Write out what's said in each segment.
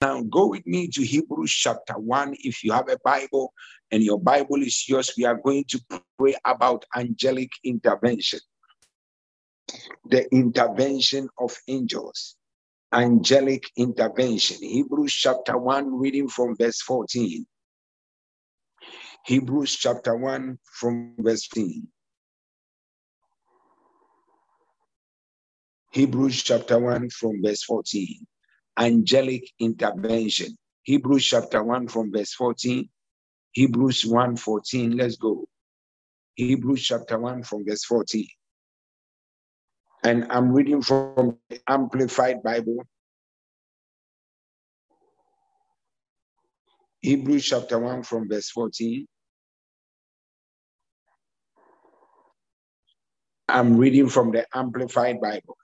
Now go with me to Hebrews chapter 1 if you have a Bible and your Bible is yours. We are going to pray about angelic intervention. The intervention of angels. Angelic intervention. Hebrews chapter 1, reading from verse 14. Hebrews chapter 1 from verse 15. Hebrews chapter 1 from verse 14. Angelic intervention. Hebrews chapter 1 from verse 14. Hebrews 1 14. Let's go. Hebrews chapter 1 from verse 14. And I'm reading from the Amplified Bible. Hebrews chapter 1 from verse 14. I'm reading from the Amplified Bible.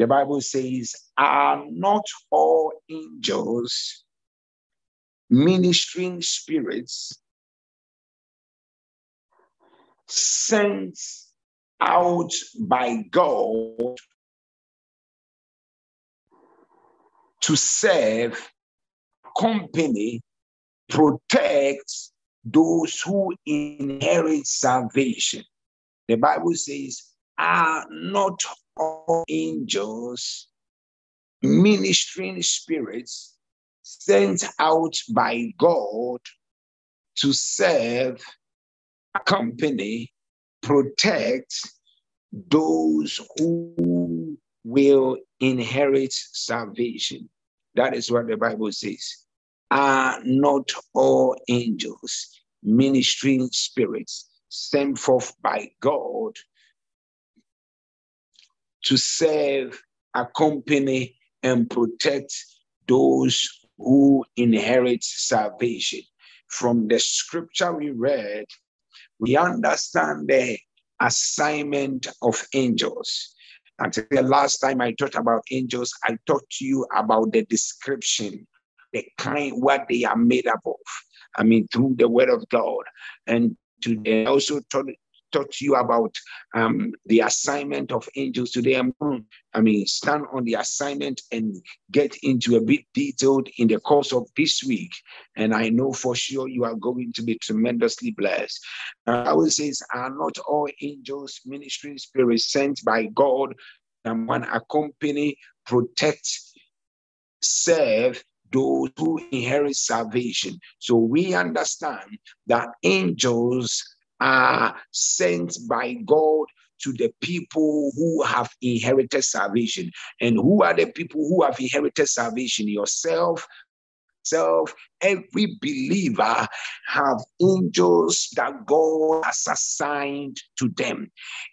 The Bible says, Are not all angels ministering spirits sent out by God to serve, company, protect those who inherit salvation? The Bible says, Are not all angels, ministering spirits sent out by God to serve, accompany, protect those who will inherit salvation. That is what the Bible says. Are not all angels ministering spirits sent forth by God to serve, accompany, and protect those who inherit salvation. From the scripture we read, we understand the assignment of angels. Until the last time I talked about angels, I talked to you about the description, the kind, what they are made up of. I mean, through the word of God. And today I also taught, taught you about um, the assignment of angels today. I'm going I mean, stand on the assignment and get into a bit detailed in the course of this week. And I know for sure you are going to be tremendously blessed. Uh, I will say, are not all angels ministering spirits sent by God and one accompany, protect, serve, those who inherit salvation. So we understand that angels are sent by God to the people who have inherited salvation. And who are the people who have inherited salvation? Yourself, self, every believer have angels that God has assigned to them.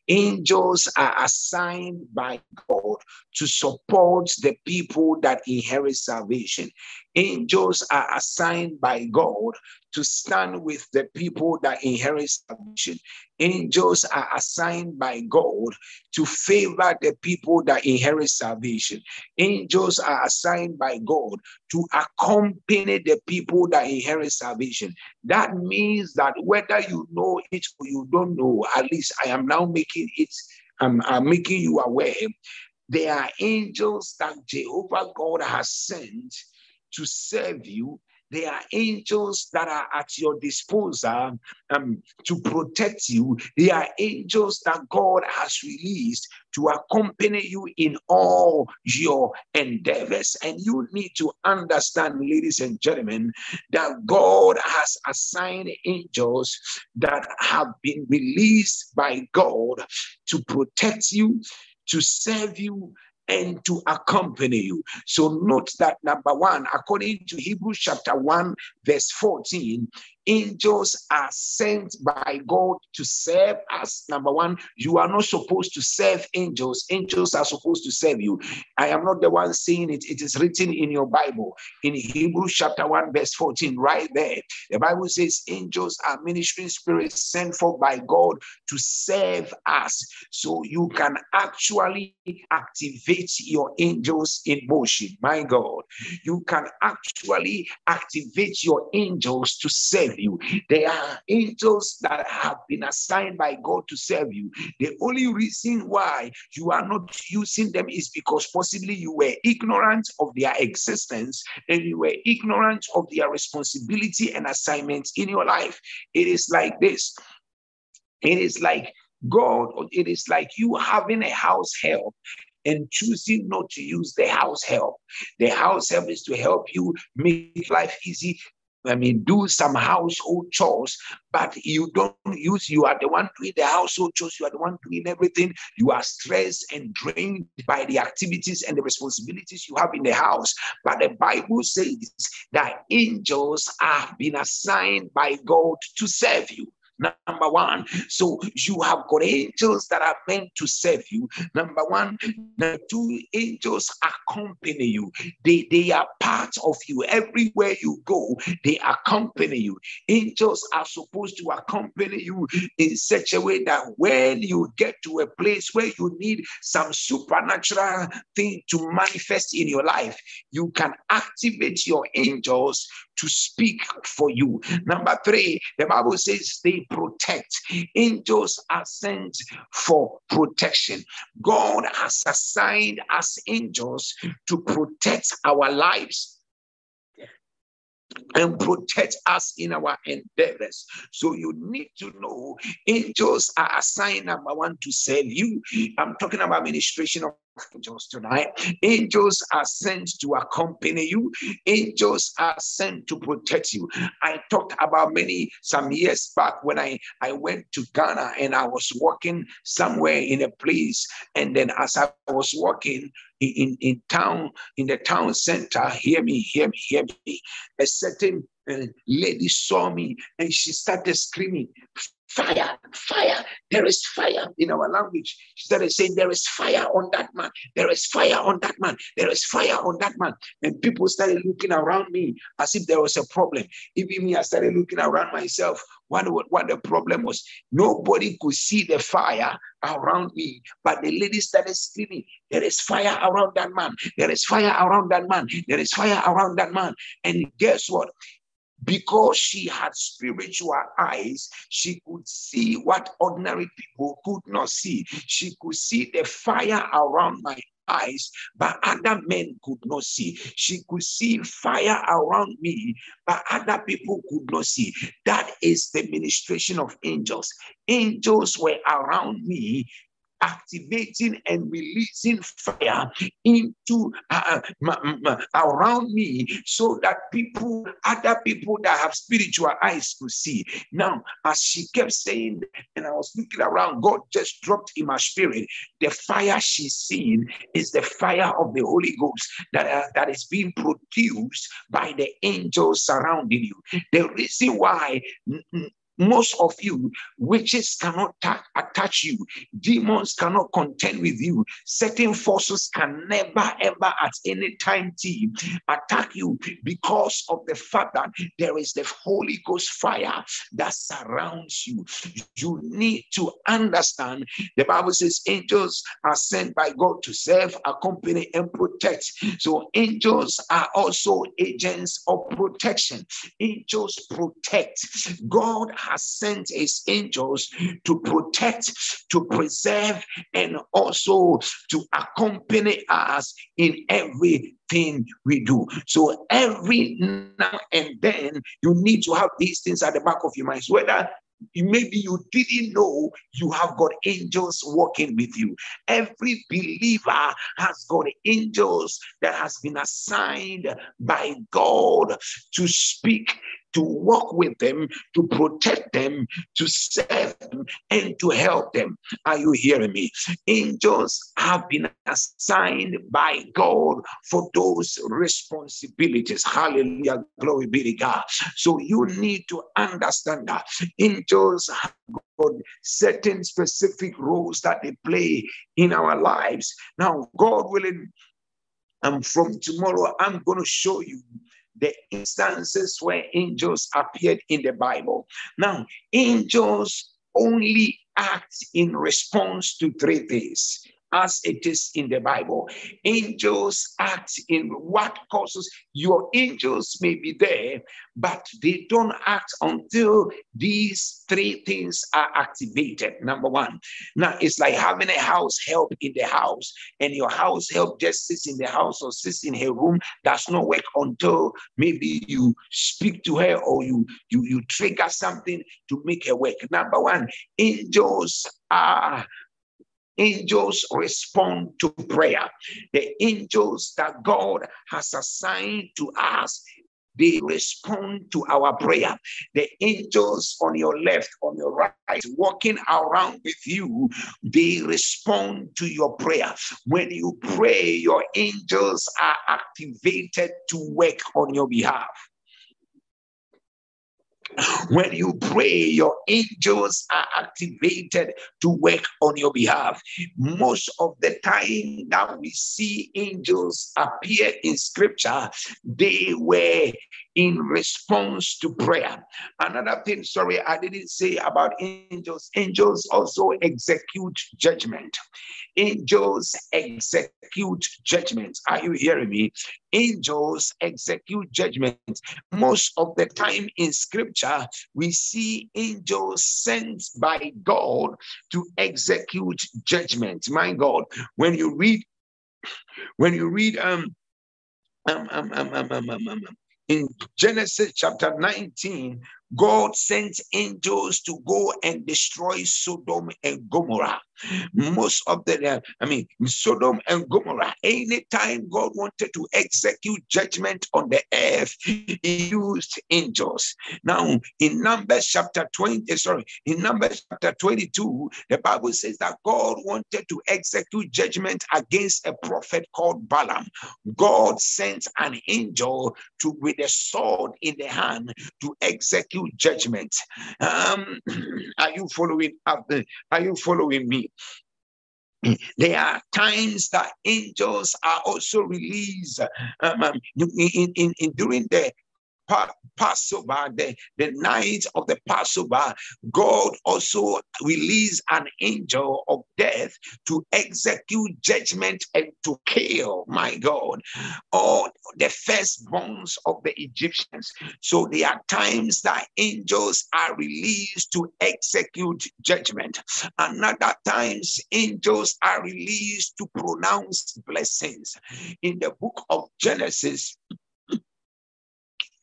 Angels are assigned by God to support the people that inherit salvation. Angels are assigned by God to stand with the people that inherit salvation. Angels are assigned by God to favor the people that inherit salvation. Angels are assigned by God to accompany the people that inherit salvation. That means that whether you know it or you don't know, at least I am now making it, I'm, I'm making you aware. There are angels that Jehovah God has sent to serve you there are angels that are at your disposal um, to protect you. There are angels that God has released to accompany you in all your endeavors. And you need to understand, ladies and gentlemen, that God has assigned angels that have been released by God to protect you, to serve you, and to accompany you. So note that number one, according to Hebrews chapter 1, verse 14, angels are sent by God to serve us. Number one, you are not supposed to serve angels, angels are supposed to serve you. I am not the one saying it, it is written in your Bible in Hebrews chapter 1, verse 14, right there. The Bible says angels are ministering spirits sent forth by God to serve us. So you can actually activate your angels in motion. My God, you can actually activate your angels to serve serve you. There are angels that have been assigned by God to serve you. The only reason why you are not using them is because possibly you were ignorant of their existence and you were ignorant of their responsibility and assignment in your life. It is like this. It is like God, it is like you having a house help and choosing not to use the house help. The house help is to help you make life easy. I mean, do some household chores, but you don't use, you are the one doing the household chores, you are the one doing everything. You are stressed and drained by the activities and the responsibilities you have in the house. But the Bible says that angels have been assigned by God to serve you. Number one, so you have got angels that are meant to serve you. Number one, the two angels accompany you. They they are part of you. Everywhere you go, they accompany you. Angels are supposed to accompany you in such a way that when you get to a place where you need some supernatural thing to manifest in your life, you can activate your angels to speak for you. Number three, the Bible says they protect. Angels are sent for protection. God has assigned us angels to protect our lives and protect us in our endeavors. So you need to know angels are assigned number one to serve you. I'm talking about administration of angels tonight. Angels are sent to accompany you. Angels are sent to protect you. I talked about many some years back when I, I went to Ghana and I was walking somewhere in a place. And then as I was walking in, in, town, in the town center, hear me, hear me, hear me. A certain uh, lady saw me and she started screaming, fire, fire. There is fire in our language. She started saying, There is fire on that man. There is fire on that man. There is fire on that man. And people started looking around me as if there was a problem. Even me, I started looking around myself. What, what, what the problem was? Nobody could see the fire around me, but the lady started screaming, There is fire around that man. There is fire around that man. There is fire around that man. And guess what? Because she had spiritual eyes, she could see what ordinary people could not see. She could see the fire around my eyes, but other men could not see. She could see fire around me, but other people could not see. That is the ministration of angels. Angels were around me activating and releasing fire into uh, uh around me so that people, other people that have spiritual eyes could see. Now, as she kept saying, and I was looking around, God just dropped in my spirit the fire she's seeing is the fire of the Holy Ghost that, uh, that is being produced by the angels surrounding you. The reason why most of you, witches cannot ta- attach you, demons cannot contend with you, certain forces can never, ever at any time team attack you because of the fact that there is the Holy Ghost fire that surrounds you. You need to understand the Bible says angels are sent by God to serve, accompany, and protect. So, angels are also agents of protection. Angels protect. God has sent his angels to protect, to preserve, and also to accompany us in everything we do. So every now and then, you need to have these things at the back of your minds, whether maybe you didn't know you have got angels working with you every believer has got angels that has been assigned by god to speak to work with them, to protect them, to serve them, and to help them. Are you hearing me? Angels have been assigned by God for those responsibilities. Hallelujah. Glory be to God. So you need to understand that angels have got certain specific roles that they play in our lives. Now, God willing, and from tomorrow, I'm going to show you the instances where angels appeared in the Bible. Now, angels only act in response to three things. As it is in the Bible. Angels act in what causes your angels may be there, but they don't act until these three things are activated. Number one, now it's like having a house help in the house, and your house help just sits in the house or sits in her room. Does not work until maybe you speak to her or you you you trigger something to make her work. Number one, angels are angels respond to prayer. The angels that God has assigned to us, they respond to our prayer. The angels on your left, on your right, walking around with you, they respond to your prayer. When you pray, your angels are activated to work on your behalf. When you pray, your angels are activated to work on your behalf. Most of the time that we see angels appear in scripture, they were in response to prayer. Another thing, sorry, I didn't say about angels. Angels also execute judgment. Angels execute judgment. Are you hearing me? Angels execute judgment. Most of the time in scripture, we see angels sent by God to execute judgment. My God, when you read, when you read um um um um um um, um, um in Genesis chapter 19, God sent angels to go and destroy Sodom and Gomorrah. Most of the, uh, I mean, Sodom and Gomorrah, anytime God wanted to execute judgment on the earth, he used angels. Now, in Numbers chapter 20, eh, sorry, in Numbers chapter 22, the Bible says that God wanted to execute judgment against a prophet called Balaam. God sent an angel to with a sword in the hand to execute judgment. Um, are you following up? Are you following me? There are times that angels are also released um, um in, in, in, during the Passover, the, the night of the Passover, God also released an angel of death to execute judgment and to kill, my God, all the firstborns of the Egyptians. So there are times that angels are released to execute judgment. Another times angels are released to pronounce blessings. In the book of Genesis,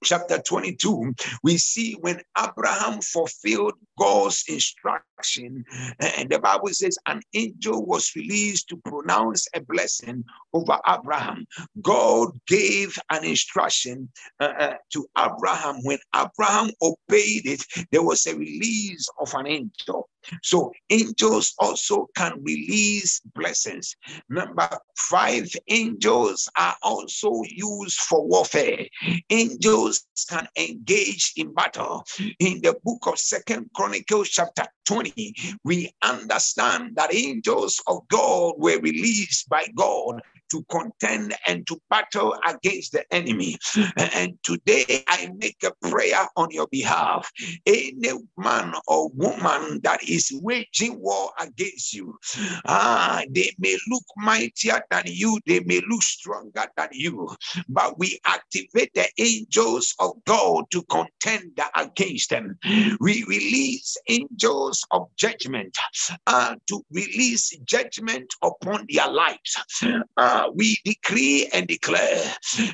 chapter 22, we see when Abraham fulfilled God's instruction, and the Bible says an angel was released to pronounce a blessing over Abraham. God gave an instruction uh, uh, to Abraham. When Abraham obeyed it, there was a release of an angel. So angels also can release blessings. Number five, angels are also used for warfare. Angels can engage in battle. In the book of Second Chronicles, chapter 20, we understand that angels of God were released by God to contend and to battle against the enemy. And today I make a prayer on your behalf. Any man or woman that is waging war against you, ah, they may look mightier than you, they may look stronger than you, but we activate the angels of God to contend against them. We release angels of judgment uh, to release judgment upon their lives. Uh, we decree and declare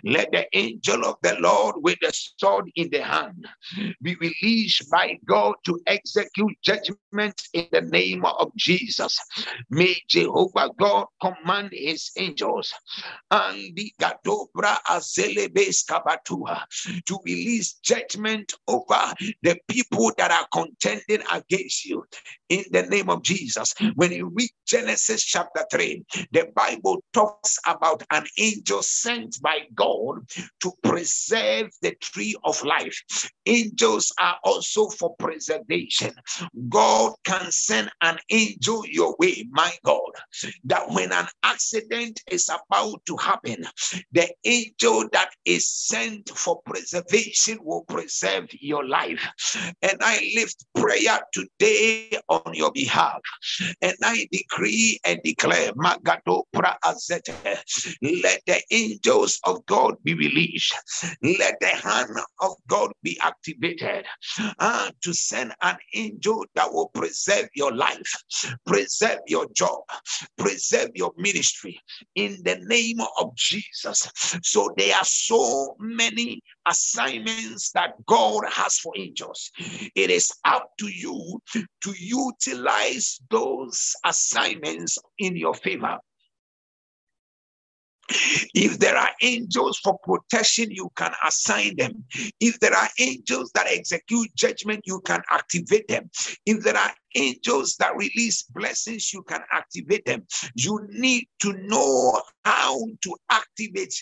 let the angel of the Lord with the sword in the hand be released by God to execute judgment in the name of Jesus. May Jehovah God command his angels and the Gadobra Azelebes Kabatua to release judgment over the people that are contending against you in the name of Jesus. Mm. When you read Genesis chapter 3, the Bible talks about an angel sent by God to preserve the tree of life. Angels are also for preservation. God can send an angel your way, my God, that when an accident is about to happen, the angel that is sent for preservation will preserve your life. And I lift prayer today on your behalf. And I decree and declare, Magato pra azete, let the angels of God be released. Let the hand of God be activated uh, to send an angel that will preserve your life, preserve your job, preserve your ministry in the name of Jesus. So there are so many assignments that God has for angels. It is up to you to utilize those assignments in your favor. If there are angels for protection, you can assign them. If there are angels that execute judgment, you can activate them. If there are angels that release blessings, you can activate them. You need to know how to activate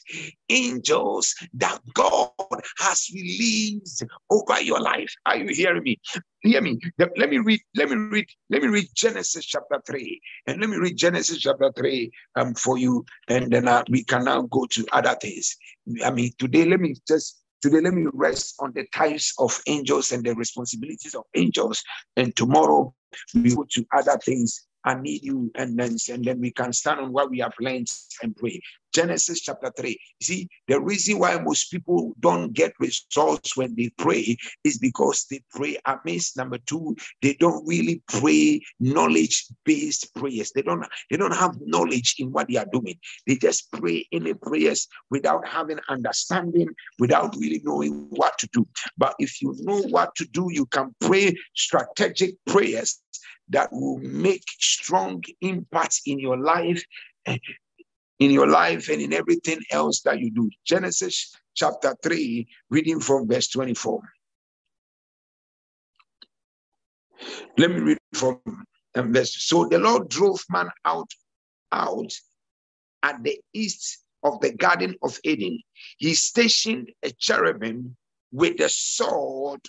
angels that God has released over your life. Are you hearing me? Hear me. Let me read. Let me read. Let me read Genesis chapter three, and let me read Genesis chapter three um for you, and then uh, we can now go to other things. I mean, today let me just Today, let me rest on the types of angels and the responsibilities of angels. And tomorrow, we go to other things I need you, and then and then we can stand on what we have learned and pray. Genesis chapter 3. You see, the reason why most people don't get results when they pray is because they pray amiss. Number two, they don't really pray knowledge-based prayers. They don't, they don't have knowledge in what they are doing. They just pray any prayers without having understanding, without really knowing what to do. But if you know what to do, you can pray strategic prayers that will make strong impact in your life in your life and in everything else that you do. Genesis chapter 3 reading from verse 24 let me read from um, verse so the lord drove man out out at the east of the garden of eden. He stationed a cherubim with a sword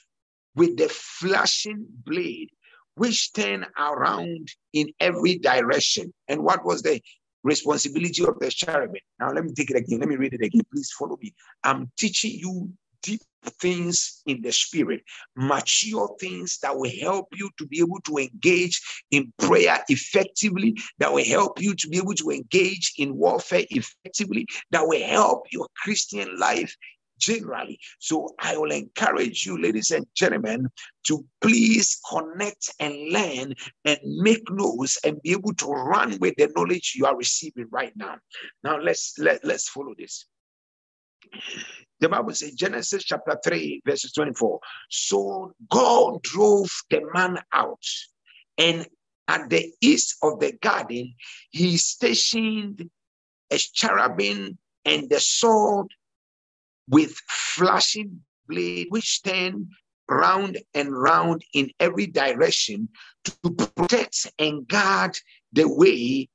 with the flashing blade which turn around in every direction. And what was the responsibility of the cherubim? Now, let me take it again. Let me read it again. Please follow me. I'm teaching you deep things in the spirit, mature things that will help you to be able to engage in prayer effectively, that will help you to be able to engage in warfare effectively, that will help your Christian life generally. So I will encourage you, ladies and gentlemen, to please connect and learn and make notes and be able to run with the knowledge you are receiving right now. Now let's let, let's follow this. The Bible says Genesis chapter 3, verses 24. So God drove the man out, and at the east of the garden, he stationed a cherubim and the sword with flashing blade which turn round and round in every direction to protect and guard the way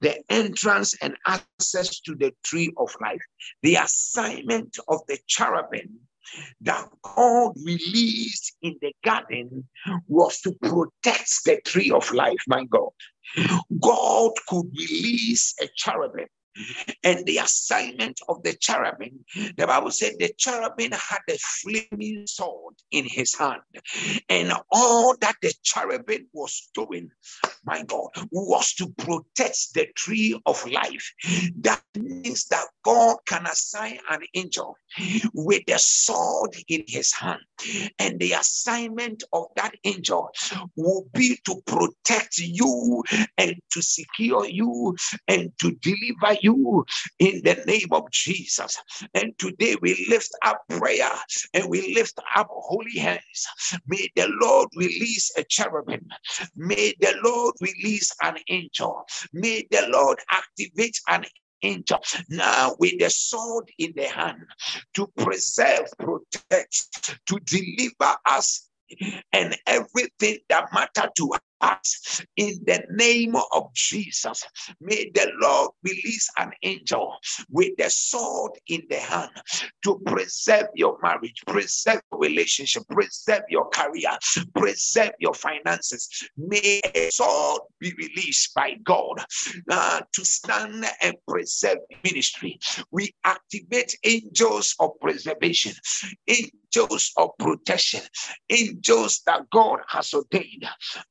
the entrance and access to the tree of life the assignment of the cherubim that God released in the garden was to protect the tree of life, my God. God could release a cherubim and the assignment of the cherubim, the Bible said the cherubim had a flaming sword in his hand. And all that the cherubim was doing, my God, was to protect the tree of life. That means that God can assign an angel with the sword in his hand. And the assignment of that angel will be to protect you and to secure you and to deliver you in the name of Jesus. And today we lift up prayer and we lift up holy hands. May the Lord release a cherubim. May the Lord release an angel. May the Lord activate an angel now with the sword in the hand to preserve, protect, to deliver us and everything that matter to us in the name of Jesus. May the Lord release an angel with the sword in the hand to preserve your marriage, preserve your relationship, preserve your career, preserve your finances. May a sword be released by God uh, to stand and preserve ministry. We activate angels of preservation, angels of protection, angels that God has ordained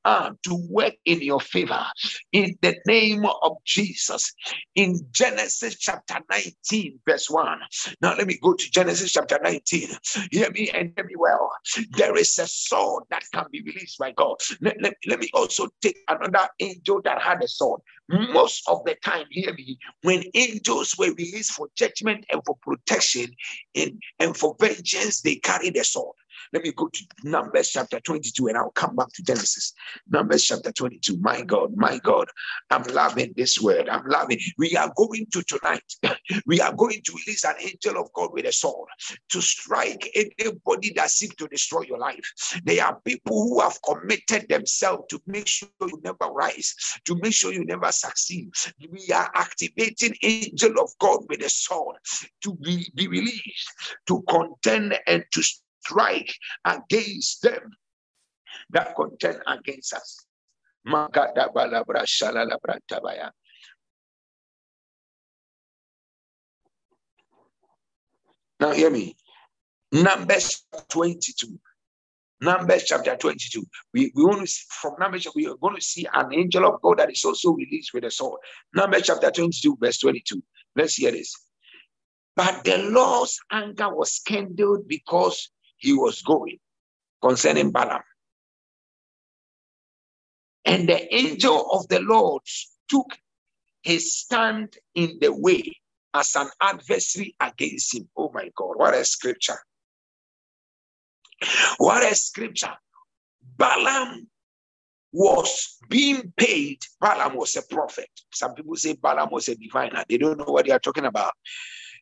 uh, to work in your favor in the name of Jesus. In Genesis chapter 19, verse 1. Now, let me go to Genesis chapter 19. Hear me and hear me well. There is a sword that can be released by God. Let, let, let me also take another angel that had a sword. Most of the time, hear me, when angels were released for judgment and for protection and, and for vengeance, they carried a sword. Let me go to Numbers chapter 22 and I'll come back to Genesis. Numbers chapter 22. My God, my God, I'm loving this word. I'm loving. We are going to tonight, we are going to release an angel of God with a sword to strike anybody that seeks to destroy your life. There are people who have committed themselves to make sure you never rise, to make sure you never succeed. We are activating angel of God with a sword to be, be released, to contend and to strike against them that contend against us. Now, hear me. Numbers 22. Numbers chapter 22. We, we want to see from Numbers, we are going to see an angel of God that is also released with a sword. Numbers chapter 22, verse 22. Let's hear this. But the Lord's anger was kindled because he was going concerning Balaam. And the angel of the Lord took his stand in the way as an adversary against him. Oh my God, what a scripture! What a scripture! Balaam was being paid. Balaam was a prophet. Some people say Balaam was a diviner. They don't know what they are talking about.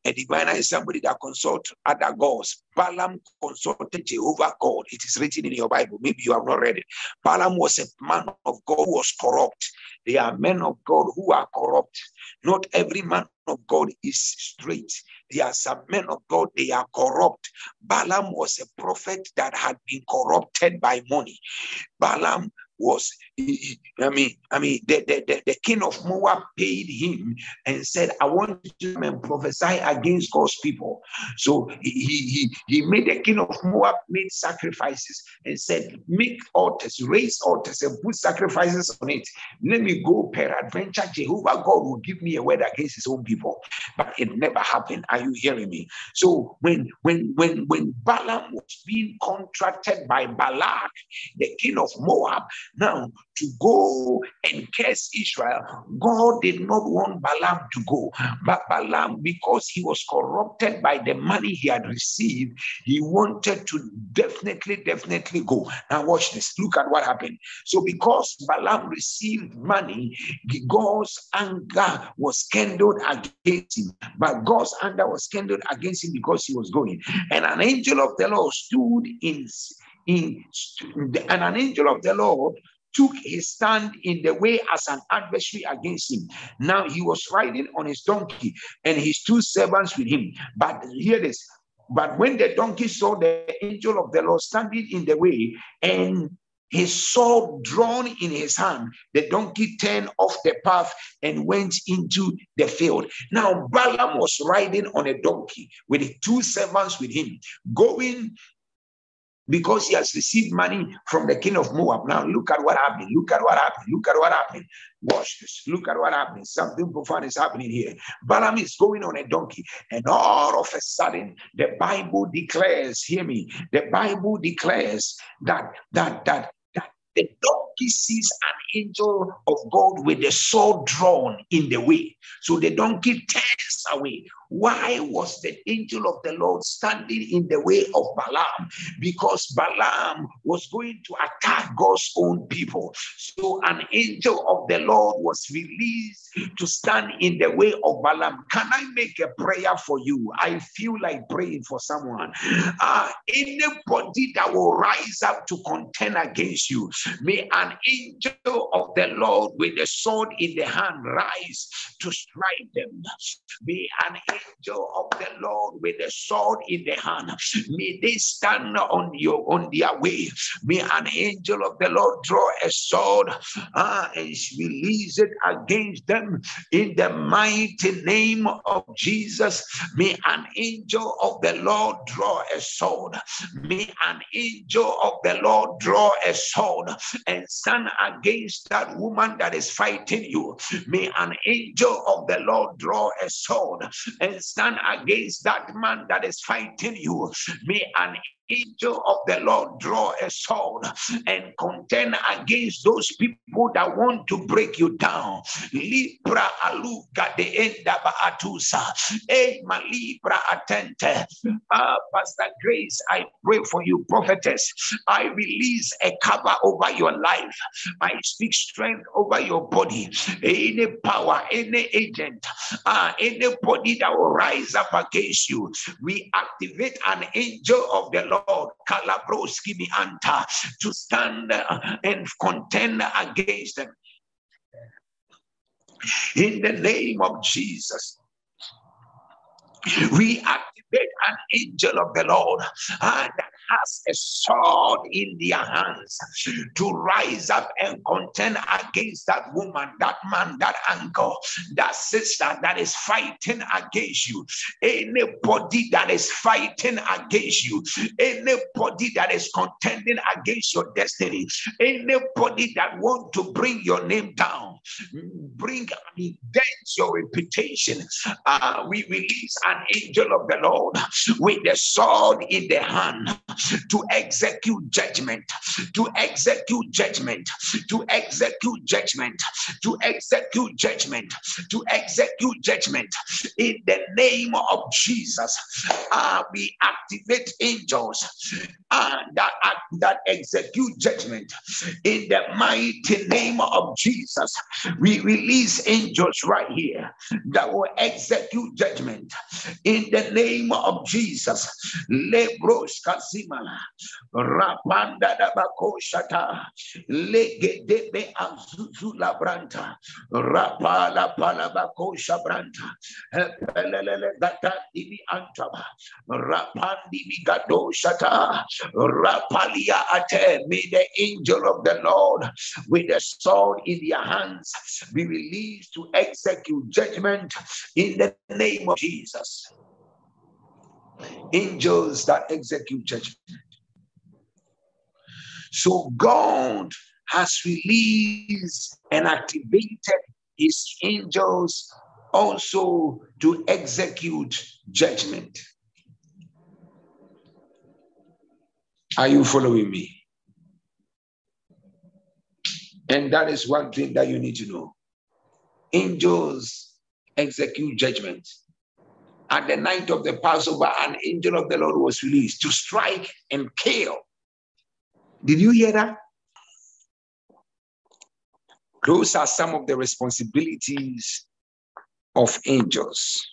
A diviner is somebody that consults other gods. Balaam consulted Jehovah God. It is written in your Bible. Maybe you have not read it. Balaam was a man of God who was corrupt. There are men of God who are corrupt. Not every man of God is straight. There are some men of God, they are corrupt. Balaam was a prophet that had been corrupted by money. Balaam was, I mean, I mean, the, the, the, the, king of Moab paid him and said, I want you to come and prophesy against God's people. So he, he, he made the king of Moab made sacrifices and said, make altars, raise altars and put sacrifices on it. Let me go peradventure. Jehovah God will give me a word against his own people. But it never happened. Are you hearing me? So when when when when Balaam was being contracted by Balak, the king of Moab, now, to go and curse Israel, God did not want Balaam to go. But Balaam, because he was corrupted by the money he had received, he wanted to definitely, definitely go. Now, watch this. Look at what happened. So, because Balaam received money, God's anger was kindled against him. But God's anger was kindled against him because he was going. And an angel of the Lord stood in in, and an angel of the Lord took his stand in the way as an adversary against him. Now he was riding on his donkey and his two servants with him. But hear this. But when the donkey saw the angel of the Lord standing in the way and his sword drawn in his hand, the donkey turned off the path and went into the field. Now Balaam was riding on a donkey with two servants with him, going because he has received money from the king of Moab. Now, look at what happened. Look at what happened. Look at what happened. Watch this. Look at what happened. Something profound is happening here. Balaam is going on a donkey, and all of a sudden, the Bible declares, hear me, the Bible declares that that that that the donkey sees an angel of God with the sword drawn in the way. So the donkey turns away. Why was the angel of the Lord standing in the way of Balaam? Because Balaam was going to attack God's own people. So an angel of the Lord was released to stand in the way of Balaam. Can I make a prayer for you? I feel like praying for someone. Uh, anybody that will rise up to contend against you, may an angel of the Lord with a sword in the hand rise to strike them. May an of the Lord with a sword in the hand. May they stand on your on their way. May an angel of the Lord draw a sword uh, and release it against them in the mighty name of Jesus. May an angel of the Lord draw a sword. May an angel of the Lord draw a sword and stand against that woman that is fighting you. May an angel of the Lord draw a sword and stand against that man that is fighting you. May an angel of the Lord draw a sword and contend against those people that want to break you down. Libra aluga de enda baatusa. E malibra atente. Ah, Pastor Grace, I pray for you, prophetess. I release a cover over your life. I speak strength over your body. Any power, any agent, uh, anybody that will rise up against you, we activate an angel of the Lord Lord, Kalabroski Anta, to stand and contend against them. In the name of Jesus, we activate an angel of the Lord and has a sword in their hands to rise up and contend against that woman, that man, that uncle, that sister that is fighting against you. Anybody that is fighting against you, anybody that is contending against your destiny, anybody that want to bring your name down, bring dent your reputation. Uh, we release an angel of the Lord with the sword in the hand to execute judgment, to execute judgment, to execute judgment, to execute judgment, to execute judgment. In the name of Jesus, we activate angels uh, that, that execute judgment. In the mighty name of Jesus, we release angels right here that will execute judgment. In the name of Jesus, Lebros Kasimala, Rapanda Dabakoshata, Legedebe Azuzula Branta, Rapala Palabakosha Branta, Pelele Gata Dibi Antaba, Rapandi Bigado Shata, Rapalia Ate, may the angel of the Lord with the sword in their hands be released to execute judgment in the name of Jesus. Angels that execute judgment. So God has released and activated his angels also to execute judgment. Are you following me? And that is one thing that you need to know. Angels execute judgment. At the night of the Passover, an angel of the Lord was released to strike and kill. Did you hear that? Those are some of the responsibilities of angels.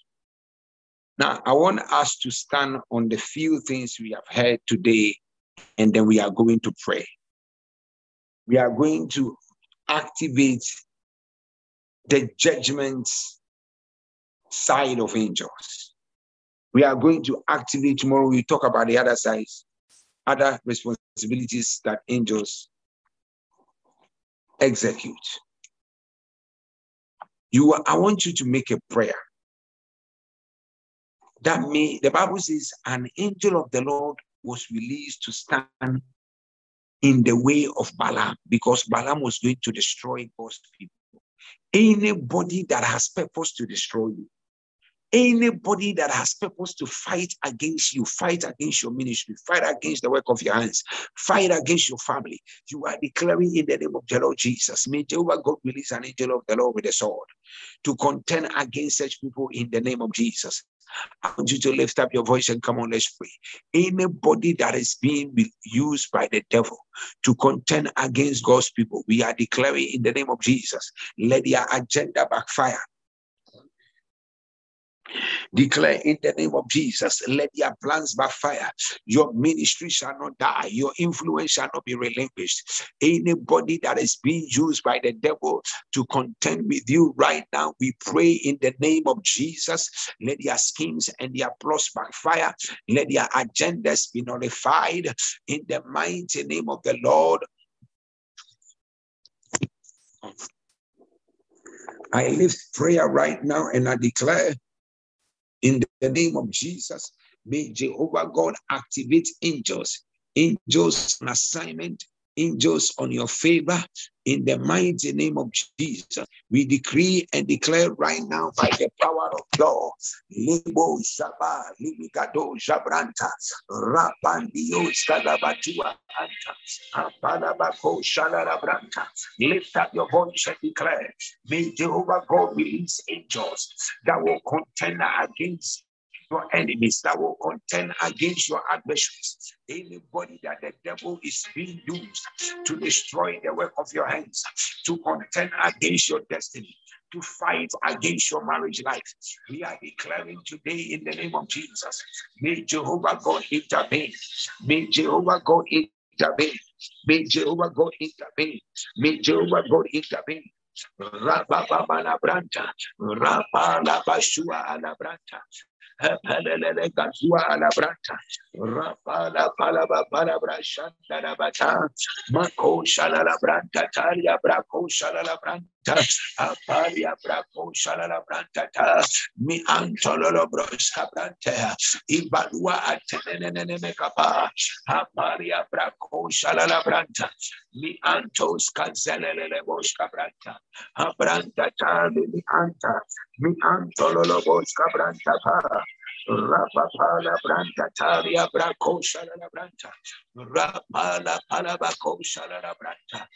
Now, I want us to stand on the few things we have heard today, and then we are going to pray. We are going to activate the judgment side of angels. We are going to activate tomorrow. We talk about the other sides, other responsibilities that angels execute. You, I want you to make a prayer. That may the Bible says an angel of the Lord was released to stand in the way of Balaam because Balaam was going to destroy God's people. Anybody that has purpose to destroy you, anybody that has purpose to fight against you, fight against your ministry, fight against the work of your hands, fight against your family, you are declaring in the name of the Lord Jesus. May Jehovah God release an angel of the Lord with a sword to contend against such people in the name of Jesus. I want you to lift up your voice and come on, let's pray. Anybody that is being used by the devil to contend against God's people, we are declaring in the name of Jesus, let their agenda backfire. Declare in the name of Jesus, let their plans backfire. Your ministry shall not die. Your influence shall not be relinquished. Anybody that is being used by the devil to contend with you right now, we pray in the name of Jesus. Let their schemes and their plots backfire. Let their agendas be nullified in the mighty name of the Lord. I lift prayer right now and I declare in the name of Jesus, may Jehovah God activate angels, angels on assignment, angels on your favor, in the mighty name of Jesus, we decree and declare right now by the power of God. Libo Shaba, Libigado Jabranta, Rapandio Skalabatua Anta, Apalabako Shalarabranta. Lift up your voice and declare, may Jehovah God release angels that will contend against your enemies that will contend against your adversaries. Anybody that the devil is being used to destroy the work of your hands, to contend against your destiny, to fight against your marriage life. We are declaring today in the name of Jesus. May Jehovah God intervene. May Jehovah God intervene. May Jehovah God intervene. May Jehovah God intervene. Rababa branta, Rabba Bashua la branta, Pelele Gazua Alabranta, Rapala Palaba Palabra Shandarabata, Mako Talia Braco Braco Shalalabranta, Mi Antololo Brosca Branta, Ibalua Atenene Kapa, Apalia Braco Shalalabranta, Mi Antos Cancelele Bosca Branta, Abranta Tali Mi Anta, Mi Antololo Bosca Branta, Rapapala Branta Talia Braco Shalala Branta. Rapala Palabaco Shalala Branta.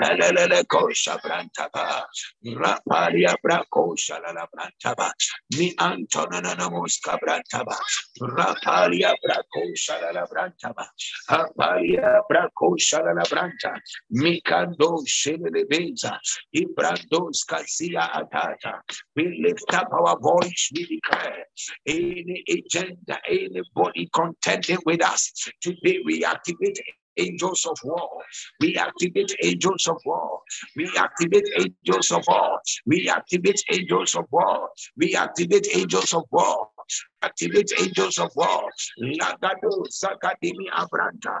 Pelele Kosha Branta Ba. Rapalia Braco Shalala Branta Ba. Mi Antonana Mosca Branta Ba. Rapalia Braco Shalala Branta Ba. Rapalia Braco Shalala Branta. Mikando Shele Beza. Ibrandos Casia Atata. We lift up our voice, we declare any agenda, anybody contending with us. Today we activate angels of war. We activate angels of war. We activate angels of war. We activate angels of war. We activate angels of war. Activate angels of war. Lagado Sakadimi Abranta.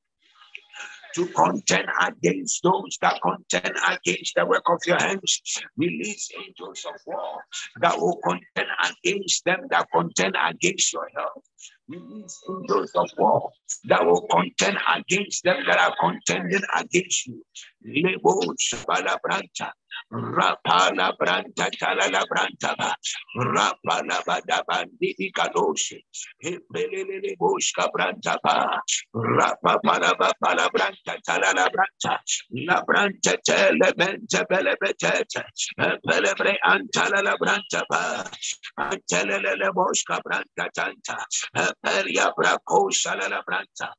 to contend against those that contend against the work of your hands. Release angels of war that will contend against them that contend against your health. Angels of war that will contend against them that are contending against you. Lebo Shabala Branta, Rapala Branta Talala Branta, Rapala Badabandi Kadoshi, Hepelele Boshka Branta, Rapapala Bapala Branta Talala Branta, La Branta Telebenta Belebetete, Pelebre Antala Branta, Antelele Boshka Branta Tanta, Pelia Braco Shalala Branta,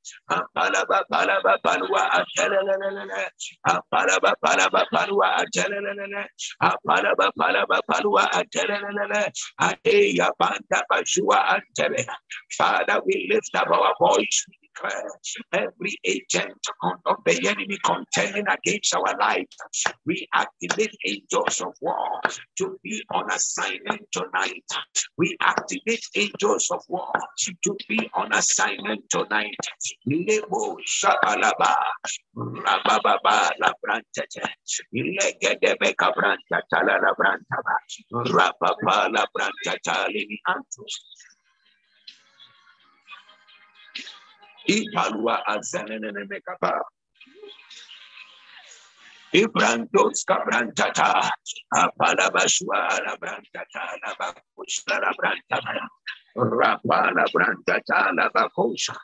Palaba Palaba Palua Antelele. Apalaba palaba palua atelelele. Apalaba palaba palua atelelele. Adeya banda bashua antele. Father, we lift up our voice declare every agent of the enemy contending against our life. We activate angels of war to be on assignment tonight. We activate angels of war to be on assignment tonight. Lebo shabalaba, rabababa legedebe brantaba, rababa antus. Ipalua azanene mekapa. Ibrandos cabrantata, apalabashua la brantata, la bacushla la brantata, Rapala branta tala bakosha.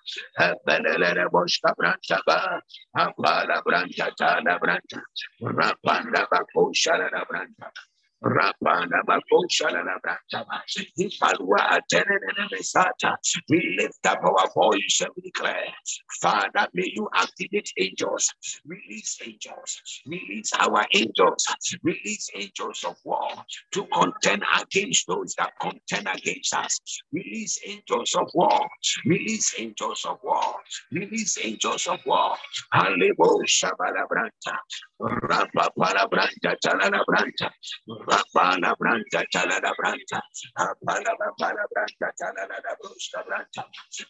Belele boshka branta ba. Apala branta tala branta. We lift up our voice and we declare, Father, may you activate angels, release angels, release our angels, release angels of war to contend against those that contend against us. Release angels of war, release angels of war, release angels of war. Alebo Shabala Branta, Rapa Branta, Branta, Talana Branta.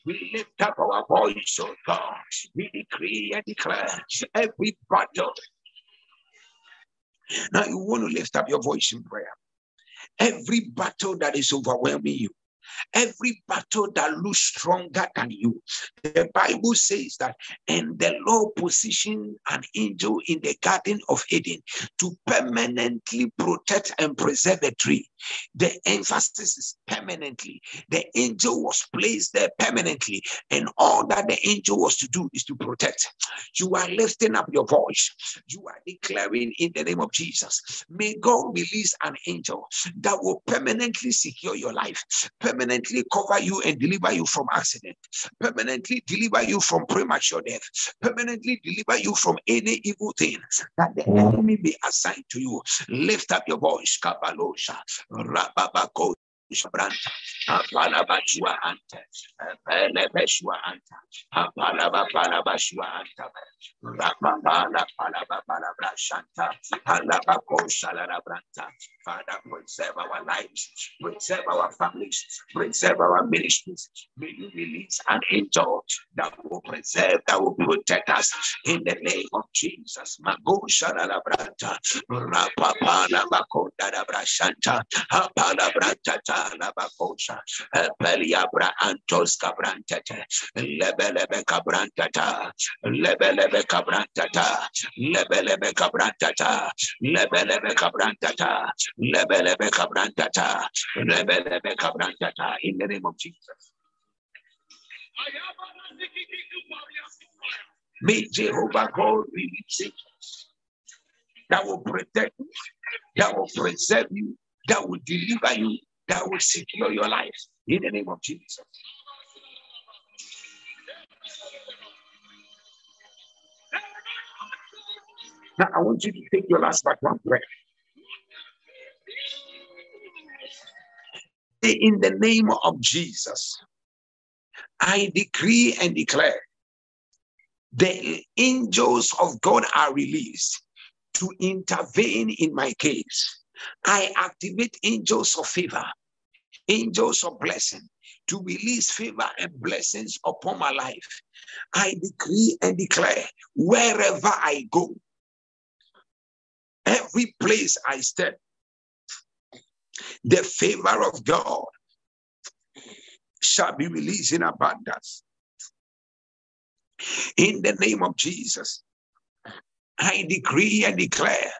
We lift up our voice, oh God. We decree and declare every battle. Now you want to lift up your voice in prayer. Every battle that is overwhelming you, every battle that looks stronger than you. The Bible says that, and the Lord positioned an angel in the Garden of Eden to permanently protect and preserve the tree. The emphasis is permanently. The angel was placed there permanently, and all that the angel was to do is to protect. You are lifting up your voice. You are declaring in the name of Jesus. May God release an angel that will permanently secure your life, cover you and deliver you from accident, permanently deliver you from premature death, permanently deliver you from any evil thing that the mm. enemy may assign to you. Lift up your voice, Kabalosha, Rababako. Branta, Apalabashua Anta, Pelebeshua Anta, Apalabashua Anta, Rapapala Palabala Shanta, Alabako Shalala Branta. Father, preserve our lives, preserve our families, preserve our ministries. May you release an angel that will preserve, that will protect us in the name of Jesus. Lebelebe Cabrantata, Lebelebe Cabrantata, Lebelebe Cabrantata, Lebelebe Cabrantata, Lebelebe Cabrantata, in the name of Jesus. May Jehovah God release it. That will protect you, that will preserve you, that will deliver you, that will secure your life. In the name of Jesus. Now, I want you to take your last part one breath. In the name of Jesus, I decree and declare the angels of God are released to intervene in my case. I activate angels of favor, angels of blessing to release favor and blessings upon my life. I decree and declare wherever I go, every place I step, the favor of God shall be released in abundance. In the name of Jesus, I decree and declare,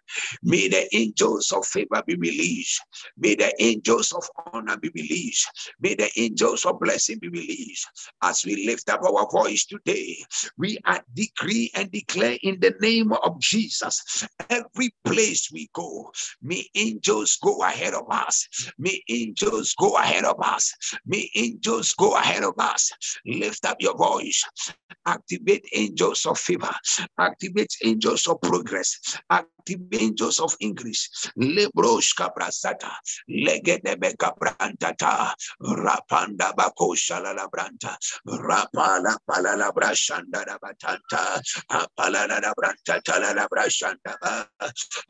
may the angels of favor be released. May the angels of honor be released. May the angels of blessing be released. As we lift up our voice today, we are decree and declare in the name of Jesus. Every place we go, may angels go ahead of us. May angels go ahead of us. May angels go ahead of us. Lift up your voice. Activate angels of favor. Activate angels of progress. Activate angels of increase. Lebrosh kabrasata. Legedebe kabrantata. Rapanda bako shalala branta. Rapala palala brashanda rabatanta. Apala la branta talala brashanda ba.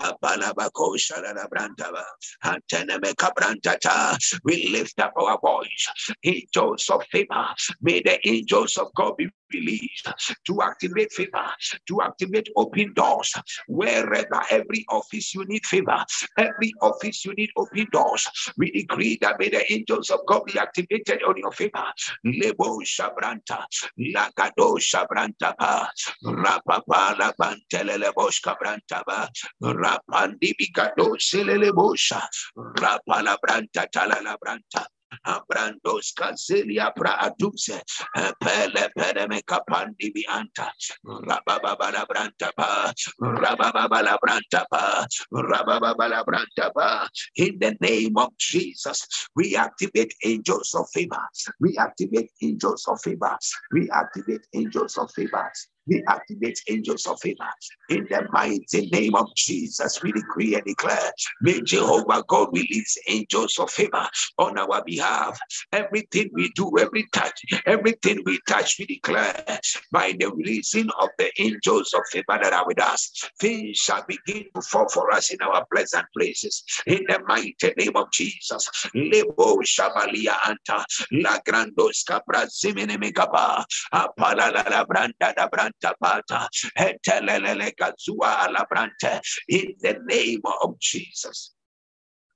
Apala bako shalala branta ba. Anteneme kabrantata. We lift up our voice. Angels of favor. May the angels of God be released to activate favor, to activate open doors. Wherever every office you need favor, every office you need open doors. We decree that may the angels of God be activated on your favor. Lebo Shabranta, Lagado Shabranta, Rapapa Labantelebo Shabranta, Rapandi Bigado Selelebosha, Rapala Branta Talala Branta. Abrandos Cazelia Praaduse, Pele Pedeme Capandi Bianta, Rababala Brantapa, Rababala Brantapa, Rababala Brantapa. In the name of Jesus, we activate angels of favor. We activate angels of favor. We activate angels of favor. We activate angels of favor. In the mighty name of Jesus, we decree and declare, may Jehovah God release angels of favor on our behalf. Everything we do, every touch, everything we touch, we declare by the releasing of the angels of favor that are with us, things shall begin to fall for us in our pleasant places. In the mighty name of Jesus. Lebo Shabalia Anta, La Grandos Megaba, Apala La Branda da Branda Tapata, in the name of Jesus.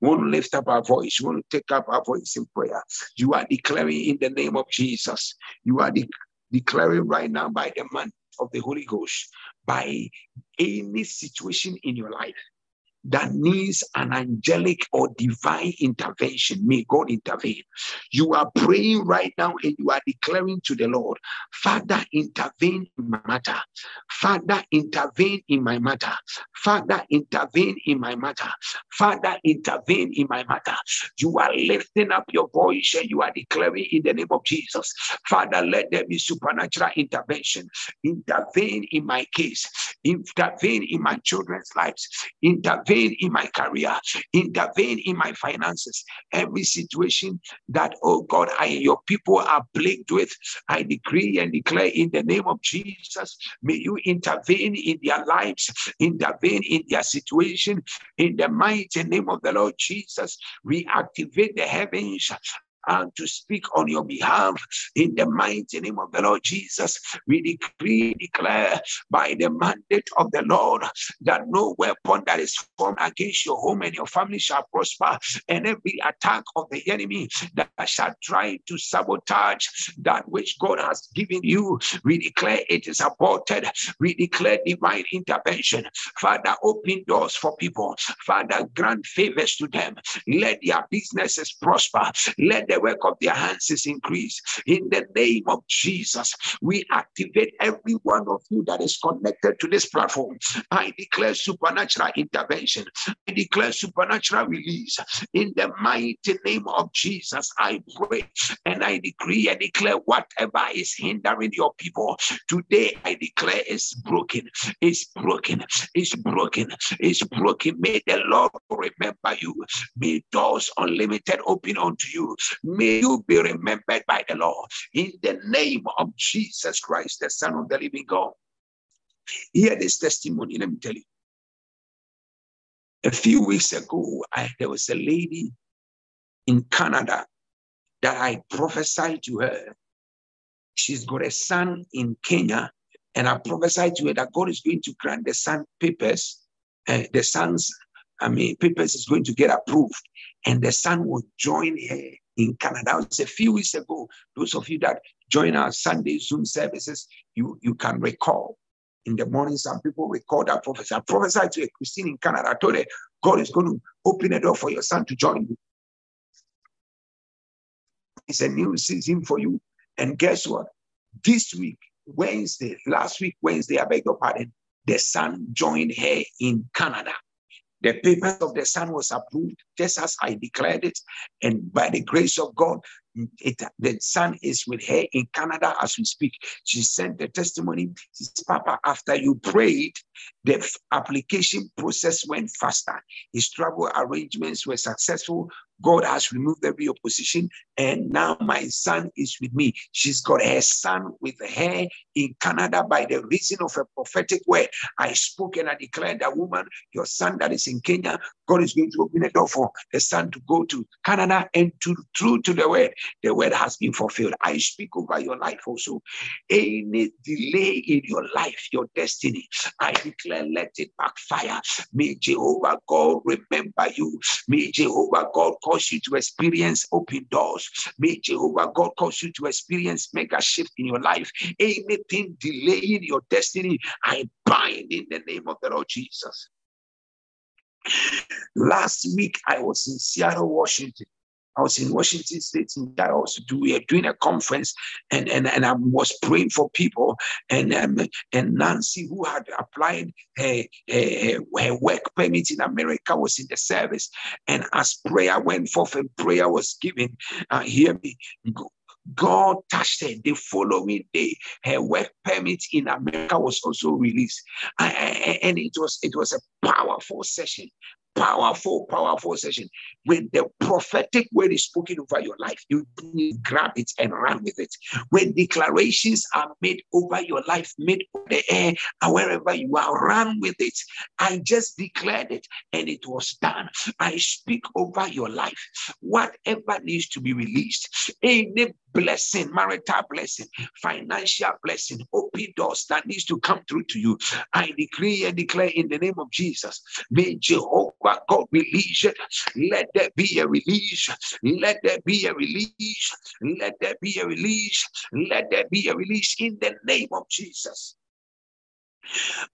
To lift up our voice. To take up our voice in prayer. You are declaring in the name of Jesus. You are de- declaring right now by the man of the Holy Ghost, by any situation in your life that needs an angelic or divine intervention, may God intervene. You are praying right now and you are declaring to the Lord, Father, intervene in my matter. Father, intervene in my matter. Father, intervene in my matter. Father, intervene in my matter. You are lifting up your voice and you are declaring in the name of Jesus, Father, let there be supernatural intervention. Intervene in my case. Intervene in my children's lives. Intervene intervene in my career, intervene in my finances, every situation that, oh God, I your people are plagued with. I decree and declare in the name of Jesus, may you intervene in their lives, intervene in their situation. In the mighty name of the Lord Jesus, we activate the heavens and to speak on your behalf in the mighty name of the Lord Jesus. We decree, declare by the mandate of the Lord that no weapon that is formed against your home and your family shall prosper, and every attack of the enemy that shall try to sabotage that which God has given you, we declare it is aborted. We declare divine intervention. Father, open doors for people. Father, grant favors to them. Let their businesses prosper. Let the work of their hands is increased. In the name of Jesus, we activate every one of you that is connected to this platform. I declare supernatural intervention. I declare supernatural release. In the mighty name of Jesus, I pray and I decree and declare whatever is hindering your people today, I declare is broken, is broken, is broken, is broken. May the Lord remember you. May doors unlimited open unto you. May you be remembered by the Lord in the name of Jesus Christ, the Son of the living God. Hear this testimony. Let me tell you. A few weeks ago, I, there was a lady in Canada that I prophesied to her. She's got a son in Kenya, and I prophesied to her that God is going to grant the son papers. Uh, the son's, I mean, papers is going to get approved, and the son will join her in Canada. It was a few weeks ago. Those of you that join our Sunday Zoom services, you, you can recall. In the morning, some people recall that prophecy. I prophesied to a Christine in Canada. I told her, God is going to open a door for your son to join you. It's a new season for you. And guess what? This week, Wednesday, last week, Wednesday, I beg your pardon, the son joined her in Canada. The payment of the son was approved just as I declared it. And by the grace of God, it, the son is with her in Canada as we speak. She sent the testimony. She says, Papa, after you prayed, the application process went faster. His travel arrangements were successful. God has removed every opposition, and now my son is with me. She's got her son with her in Canada by the reason of a prophetic word. I spoke and I declared that woman, your son that is in Kenya, God is going to open a door for the son to go to Canada and to true to the word. The word has been fulfilled. I speak over your life also. Any delay in your life, your destiny, I declare, let it backfire. May Jehovah God remember you. May Jehovah God cause you to experience open doors. May Jehovah God cause you to experience mega shift in your life. Anything delaying your destiny, I bind in the name of the Lord Jesus. Last week, I was in Seattle, Washington. I was in Washington State in that are doing a conference and and, and I was praying for people and um, and Nancy who had applied her, her, her work permit in America was in the service and as prayer went forth and prayer was given uh, hear me God touched her. The following day, her work permit in America was also released, and it was it was a powerful session powerful, powerful session. When the prophetic word is spoken over your life, you grab it and run with it. When declarations are made over your life, made over the air, wherever you are, run with it. I just declared it and it was done. I speak over your life. Whatever needs to be released, any blessing, marital blessing, financial blessing, open doors that needs to come through to you. I decree and declare in the name of Jesus, may Jehovah God release it. Let there be a release. Let there be a release. Let there be a release. Let there be a release in the name of Jesus.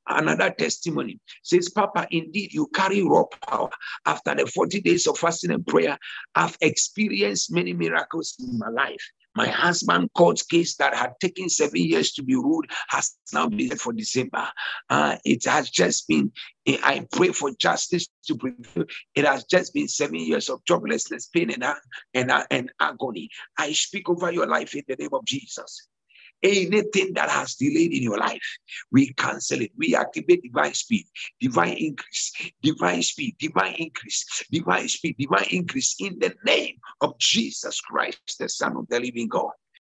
Another testimony says, Papa, indeed, you carry raw power. After the 40 days of fasting and prayer, I've experienced many miracles in my life. My husband court case that had taken seven years to be ruled has now been for December. Uh, it has just been, I pray for justice to prevail. It has just been seven years of joblessness, pain, and, and, and agony. I speak over your life in the name of Jesus. Anything that has delayed in your life, we cancel it. We activate divine speed, divine increase, divine speed, divine increase, divine speed, divine increase in the name of Jesus Christ, the Son of the living God.